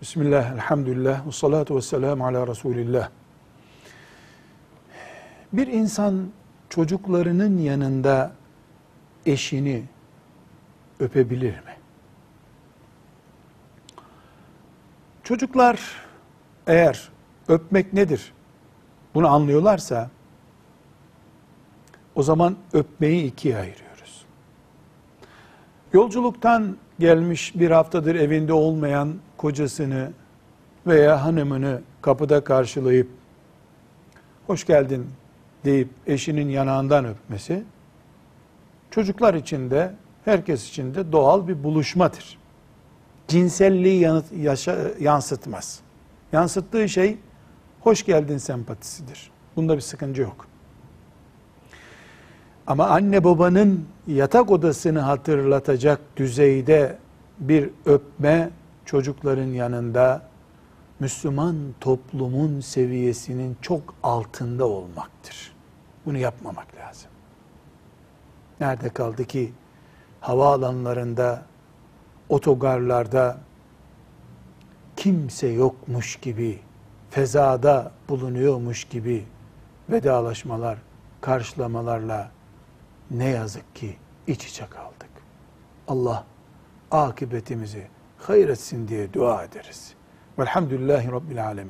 Bismillah, elhamdülillah, ve salatu ve selamu ala Resulillah. Bir insan çocuklarının yanında eşini öpebilir mi? Çocuklar eğer öpmek nedir bunu anlıyorlarsa o zaman öpmeyi ikiye ayırıyoruz. Yolculuktan gelmiş bir haftadır evinde olmayan kocasını veya hanımını kapıda karşılayıp hoş geldin deyip eşinin yanağından öpmesi çocuklar için de herkes için de doğal bir buluşmadır. Cinselliği yanıt, yaşa, yansıtmaz. Yansıttığı şey hoş geldin sempatisidir. Bunda bir sıkıntı yok. Ama anne babanın yatak odasını hatırlatacak düzeyde bir öpme çocukların yanında Müslüman toplumun seviyesinin çok altında olmaktır. Bunu yapmamak lazım. Nerede kaldı ki havaalanlarında, otogarlarda kimse yokmuş gibi, fezada bulunuyormuş gibi vedalaşmalar, karşılamalarla ne yazık ki iç içe kaldık. Allah akıbetimizi hayır etsin diye dua ederiz. Velhamdülillahi Rabbil Alemin.